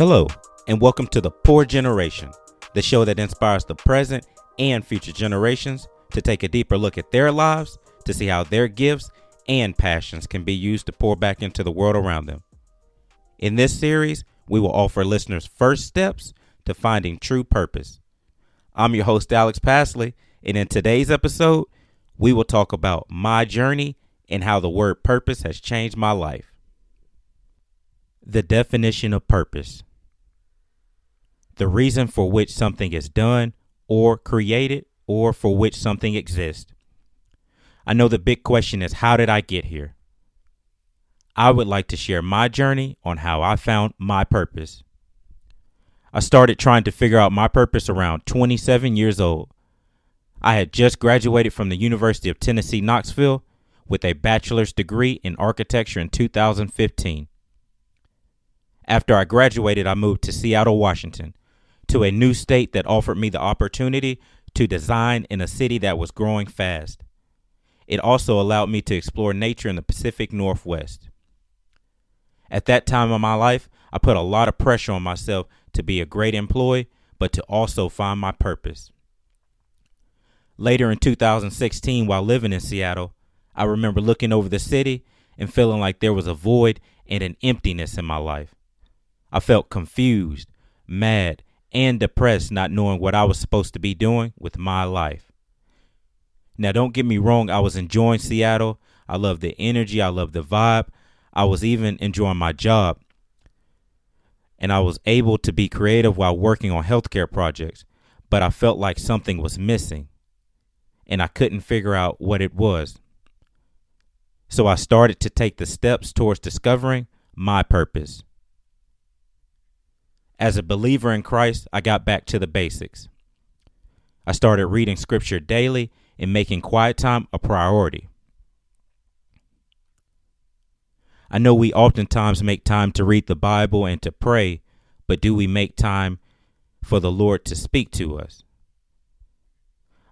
Hello, and welcome to The Pour Generation, the show that inspires the present and future generations to take a deeper look at their lives to see how their gifts and passions can be used to pour back into the world around them. In this series, we will offer listeners first steps to finding true purpose. I'm your host, Alex Pasley, and in today's episode, we will talk about my journey and how the word purpose has changed my life. The definition of purpose the reason for which something is done or created or for which something exists. I know the big question is how did I get here? I would like to share my journey on how I found my purpose. I started trying to figure out my purpose around 27 years old. I had just graduated from the University of Tennessee, Knoxville, with a bachelor's degree in architecture in 2015. After I graduated, I moved to Seattle, Washington, to a new state that offered me the opportunity to design in a city that was growing fast. It also allowed me to explore nature in the Pacific Northwest. At that time of my life, I put a lot of pressure on myself to be a great employee, but to also find my purpose. Later in 2016, while living in Seattle, I remember looking over the city and feeling like there was a void and an emptiness in my life. I felt confused, mad, and depressed not knowing what I was supposed to be doing with my life. Now, don't get me wrong, I was enjoying Seattle. I love the energy, I love the vibe. I was even enjoying my job. And I was able to be creative while working on healthcare projects, but I felt like something was missing. And I couldn't figure out what it was. So I started to take the steps towards discovering my purpose. As a believer in Christ, I got back to the basics. I started reading scripture daily and making quiet time a priority. I know we oftentimes make time to read the Bible and to pray, but do we make time for the Lord to speak to us?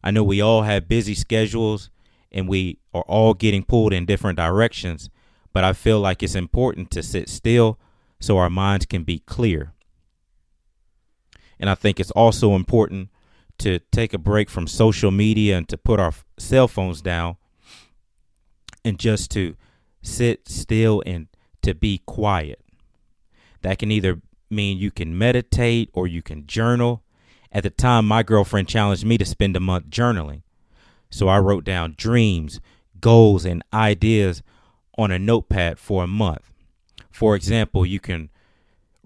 I know we all have busy schedules and we are all getting pulled in different directions, but I feel like it's important to sit still so our minds can be clear. And I think it's also important to take a break from social media and to put our cell phones down and just to sit still and to be quiet. That can either mean you can meditate or you can journal. At the time, my girlfriend challenged me to spend a month journaling. So I wrote down dreams, goals, and ideas on a notepad for a month. For example, you can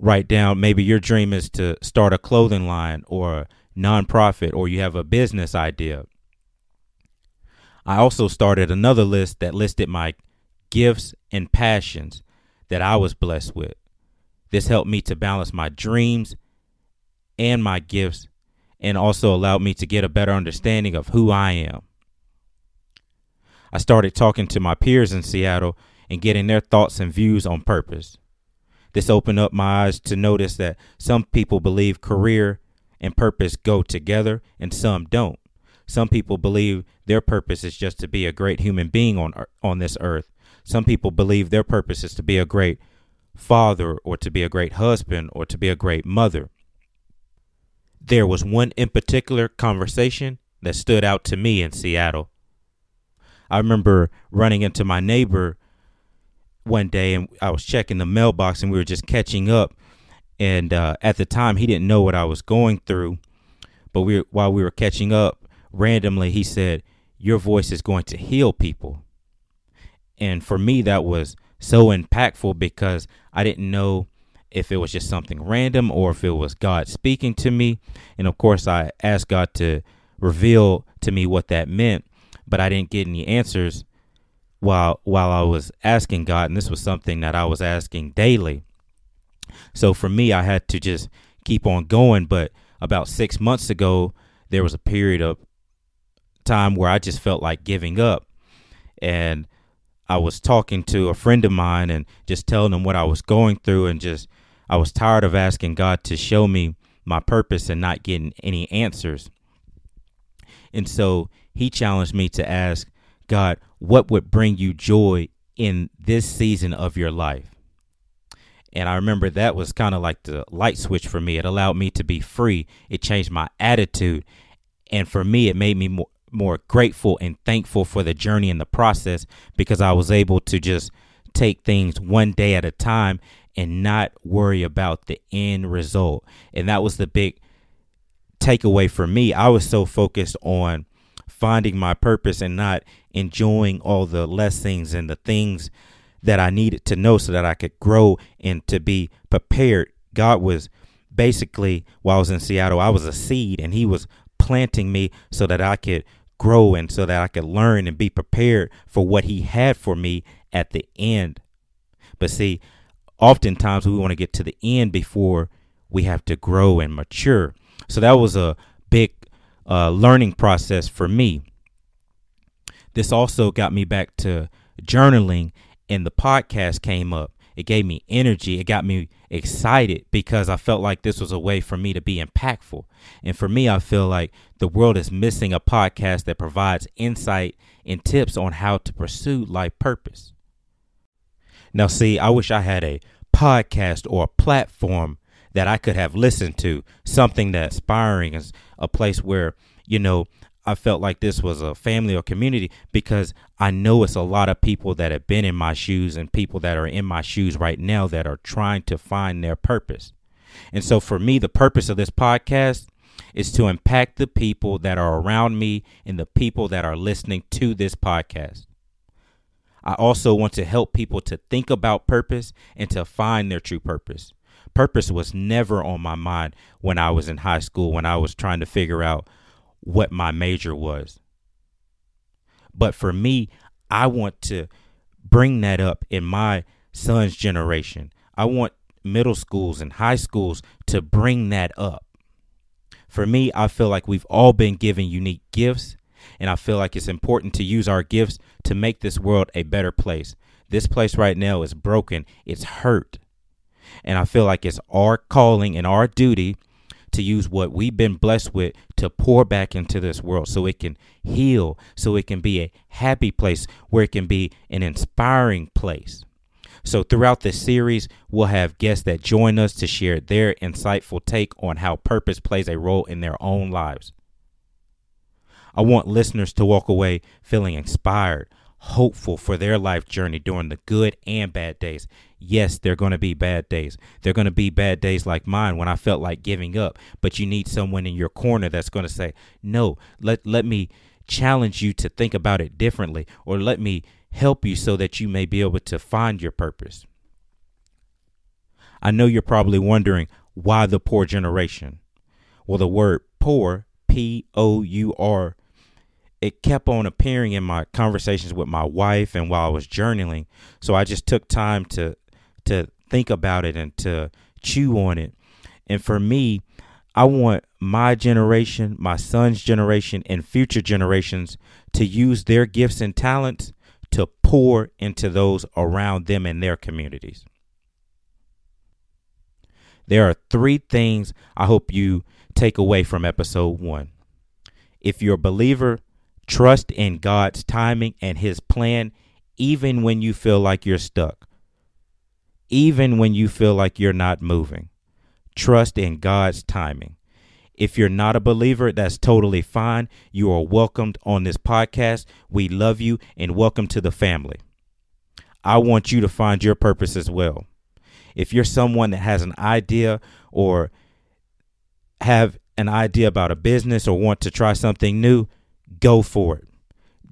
write down maybe your dream is to start a clothing line or a nonprofit or you have a business idea. I also started another list that listed my gifts and passions that I was blessed with. This helped me to balance my dreams and my gifts and also allowed me to get a better understanding of who I am. I started talking to my peers in Seattle and getting their thoughts and views on purpose. This opened up my eyes to notice that some people believe career and purpose go together and some don't. Some people believe their purpose is just to be a great human being on on this earth. Some people believe their purpose is to be a great father or to be a great husband or to be a great mother. There was one in particular conversation that stood out to me in Seattle. I remember running into my neighbor one day and I was checking the mailbox and we were just catching up. And uh, at the time, he didn't know what I was going through. But we, while we were catching up, randomly he said, "Your voice is going to heal people." And for me, that was so impactful because I didn't know if it was just something random or if it was God speaking to me. And of course, I asked God to reveal to me what that meant, but I didn't get any answers while while I was asking God, and this was something that I was asking daily. So for me, I had to just keep on going. But about six months ago, there was a period of time where I just felt like giving up, and I was talking to a friend of mine and just telling him what I was going through, and just I was tired of asking God to show me my purpose and not getting any answers. And so he challenged me to ask God, what would bring you joy in this season of your life? And I remember that was kind of like the light switch for me. It allowed me to be free. It changed my attitude. And for me, it made me more, more grateful and thankful for the journey and the process because I was able to just take things one day at a time and not worry about the end result. And that was the big takeaway for me. I was so focused on finding my purpose and not enjoying all the lessons and the things that I needed to know so that I could grow and to be prepared. God was basically, while I was in Seattle, I was a seed and He was planting me so that I could grow and so that I could learn and be prepared for what He had for me at the end. But see, oftentimes we want to get to the end before we have to grow and mature. So that was a uh, learning process for me. This also got me back to journaling, and the podcast came up. It gave me energy. It got me excited because I felt like this was a way for me to be impactful. And for me, I feel like the world is missing a podcast that provides insight and tips on how to pursue life purpose. Now, see, I wish I had a podcast or a platform that I could have listened to, something that inspiring is a place where, you know, I felt like this was a family or community because I know it's a lot of people that have been in my shoes and people that are in my shoes right now that are trying to find their purpose. And so for me, the purpose of this podcast is to impact the people that are around me and the people that are listening to this podcast. I also want to help people to think about purpose and to find their true purpose. Purpose was never on my mind when I was in high school, when I was trying to figure out what my major was. But for me, I want to bring that up in my son's generation. I want middle schools and high schools to bring that up. For me, I feel like we've all been given unique gifts and I feel like it's important to use our gifts to make this world a better place. This place right now is broken, it's hurt. And I feel like it's our calling and our duty to use what we've been blessed with to pour back into this world so it can heal, so it can be a happy place, where it can be an inspiring place. So, throughout this series, we'll have guests that join us to share their insightful take on how purpose plays a role in their own lives. I want listeners to walk away feeling inspired, hopeful for their life journey during the good and bad days. Yes, there are going to be bad days. There are going to be bad days like mine when I felt like giving up, but you need someone in your corner that's going to say, "No, let let me challenge you to think about it differently or let me help you so that you may be able to find your purpose." I know you're probably wondering why the pour generation. Well, the word pour, P O U R it kept on appearing in my conversations with my wife and while I was journaling. So I just took time to to think about it and to chew on it. And for me, I want my generation, my son's generation, and future generations to use their gifts and talents to pour into those around them and their communities. There are three things I hope you take away from episode one. If you're a believer, Trust in God's timing and His plan, even when you feel like you're stuck, even when you feel like you're not moving. Trust in God's timing. If you're not a believer, that's totally fine. You are welcomed on this podcast. We love you and welcome to the family. I want you to find your purpose as well. If you're someone that has an idea or have an idea about a business or want to try something new, Go for it.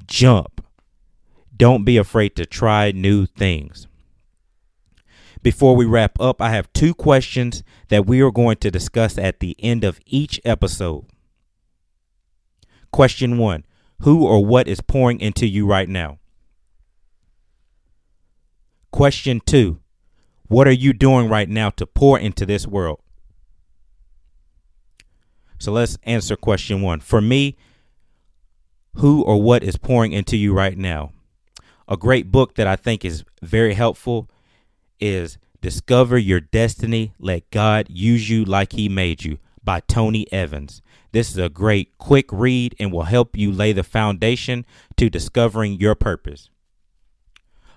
Jump. Don't be afraid to try new things. Before we wrap up, I have two questions that we are going to discuss at the end of each episode. Question one Who or what is pouring into you right now? Question two What are you doing right now to pour into this world? So let's answer question one. For me, who or what is pouring into you right now. A great book that I think is very helpful is Discover Your Destiny Let God Use You Like He Made You by Tony Evans. This is a great quick read and will help you lay the foundation to discovering your purpose.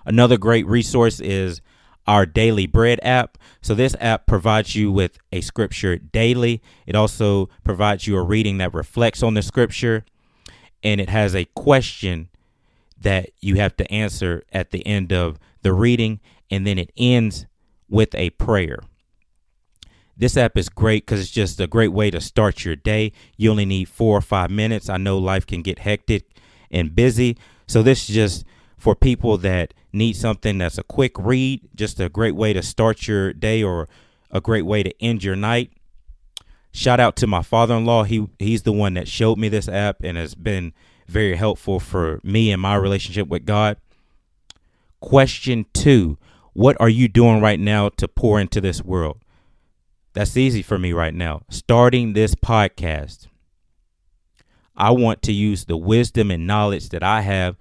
Another great resource is our Daily Bread app. So, this app provides you with a scripture daily. It also provides you a reading that reflects on the scripture, and it has a question that you have to answer at the end of the reading, and then it ends with a prayer. This app is great because it's just a great way to start your day. You only need four or five minutes. I know life can get hectic and busy. So, this is just for people that need something that's a quick read, just a great way to start your day or a great way to end your night. Shout out to my father-in-law. He he's the one that showed me this app and has been very helpful for me and my relationship with God. Question 2. What are you doing right now to pour into this world? That's easy for me right now. Starting this podcast. I want to use the wisdom and knowledge that I have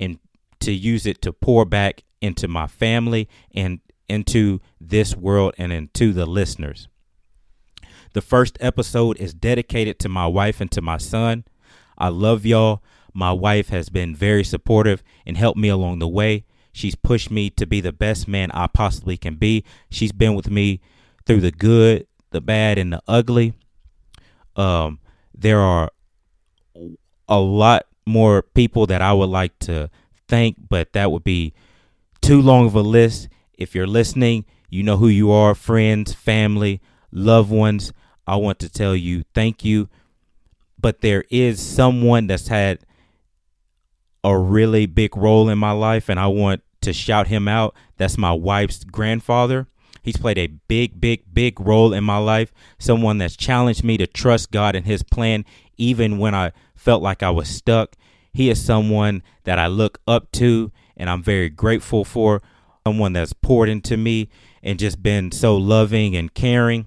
and to use it to pour back into my family and into this world and into the listeners. The first episode is dedicated to my wife and to my son. I love y'all. My wife has been very supportive and helped me along the way. She's pushed me to be the best man I possibly can be. She's been with me through the good, the bad, and the ugly. Um, there are a lot more people that I would like to thank, but that would be too long of a list. If you're listening, you know who you are friends, family, loved ones. I want to tell you thank you. But there is someone that's had a really big role in my life, and I want to shout him out. That's my wife's grandfather. He's played a big, big, big role in my life. Someone that's challenged me to trust God and His plan, even when I felt like I was stuck. He is someone that I look up to and I'm very grateful for. Someone that's poured into me and just been so loving and caring.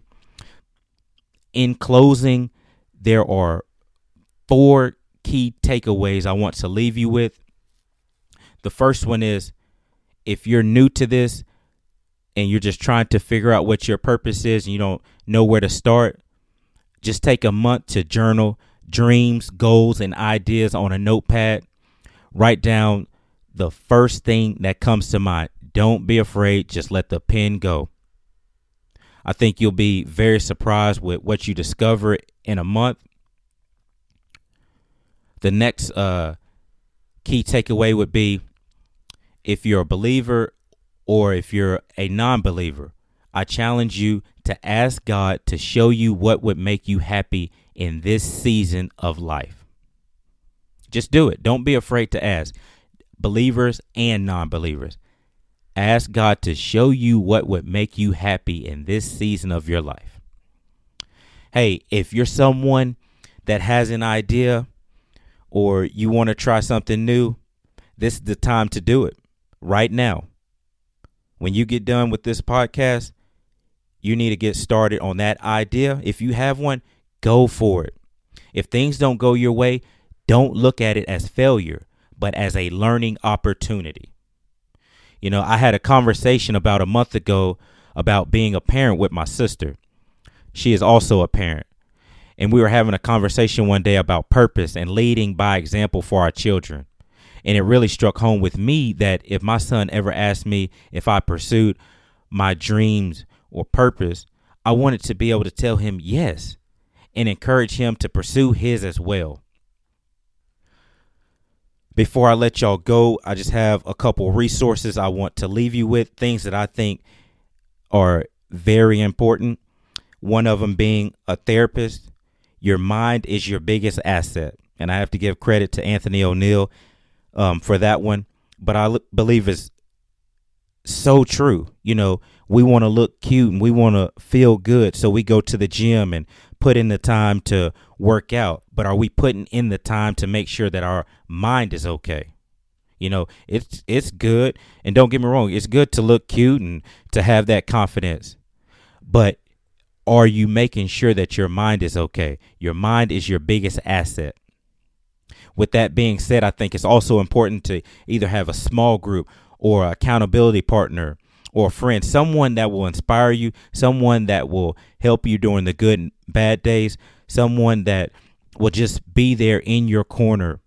In closing, there are four key takeaways I want to leave you with. The first one is if you're new to this and you're just trying to figure out what your purpose is and you don't know where to start, just take a month to journal dreams, goals, and ideas on a notepad. Write down the first thing that comes to mind. Don't be afraid, just let the pen go. I think you'll be very surprised with what you discover in a month. The next uh, key takeaway would be if you're a believer or if you're a non believer, I challenge you to ask God to show you what would make you happy in this season of life. Just do it. Don't be afraid to ask. Believers and non believers. Ask God to show you what would make you happy in this season of your life. Hey, if you're someone that has an idea or you want to try something new, this is the time to do it right now. When you get done with this podcast, you need to get started on that idea. If you have one, go for it. If things don't go your way, don't look at it as failure, but as a learning opportunity. You know, I had a conversation about a month ago about being a parent with my sister. She is also a parent. And we were having a conversation one day about purpose and leading by example for our children. And it really struck home with me that if my son ever asked me if I pursued my dreams or purpose, I wanted to be able to tell him yes and encourage him to pursue his as well. Before I let y'all go, I just have a couple resources I want to leave you with, things that I think are very important. One of them being a therapist. Your mind is your biggest asset. And I have to give credit to Anthony ONeal um, for that one. But I l- believe it's so true. You know, we want to look cute and we want to feel good. So we go to the gym and put in the time to work out, but are we putting in the time to make sure that our mind is okay? You know, it's it's good, and don't get me wrong, it's good to look cute and to have that confidence. But are you making sure that your mind is okay? Your mind is your biggest asset. With that being said, I think it's also important to either have a small group or accountability partner or friend, someone that will inspire you, someone that will help you during the good and bad days, someone that will just be there in your corner.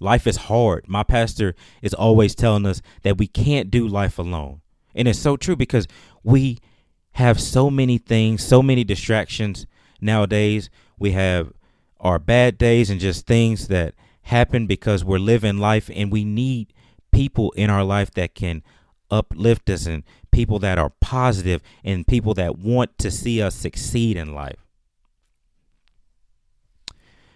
Life is hard. My pastor is always telling us that we can't do life alone. And it's so true because we have so many things, so many distractions nowadays. We have our bad days and just things that happen because we're living life and we need people in our life that can uplift us and people that are positive and people that want to see us succeed in life.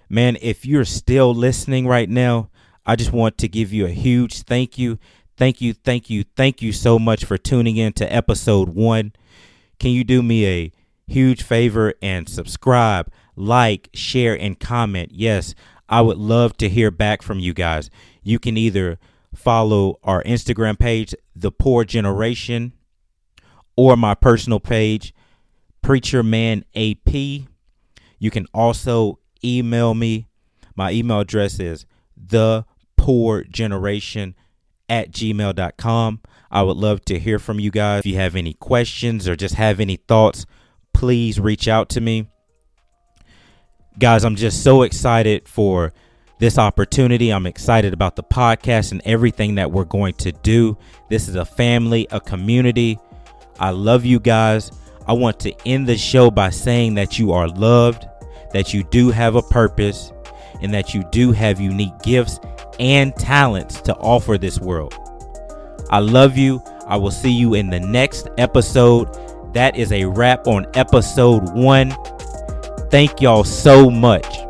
Man, if you're still listening right now, I just want to give you a huge thank you. Thank you, thank you, thank you so much for tuning in to episode one. Can you do me a huge favor and subscribe, like, share, and comment? Yes, I would love to hear back from you guys. You can either follow our Instagram page, The Pour Generation, or my personal page, Preacher Man AP. You can also email me. My email address is the pour generation at gmail.com. I would love to hear from you guys. If you have any questions or just have any thoughts, please reach out to me. Guys, I'm just so excited for this opportunity. I'm excited about the podcast and everything that we're going to do. This is a family, a community. I love you guys. I want to end the show by saying that you are loved, that you do have a purpose, and that you do have unique gifts and talents to offer this world. I love you. I will see you in the next episode. That is a wrap on episode one. Thank y'all so much.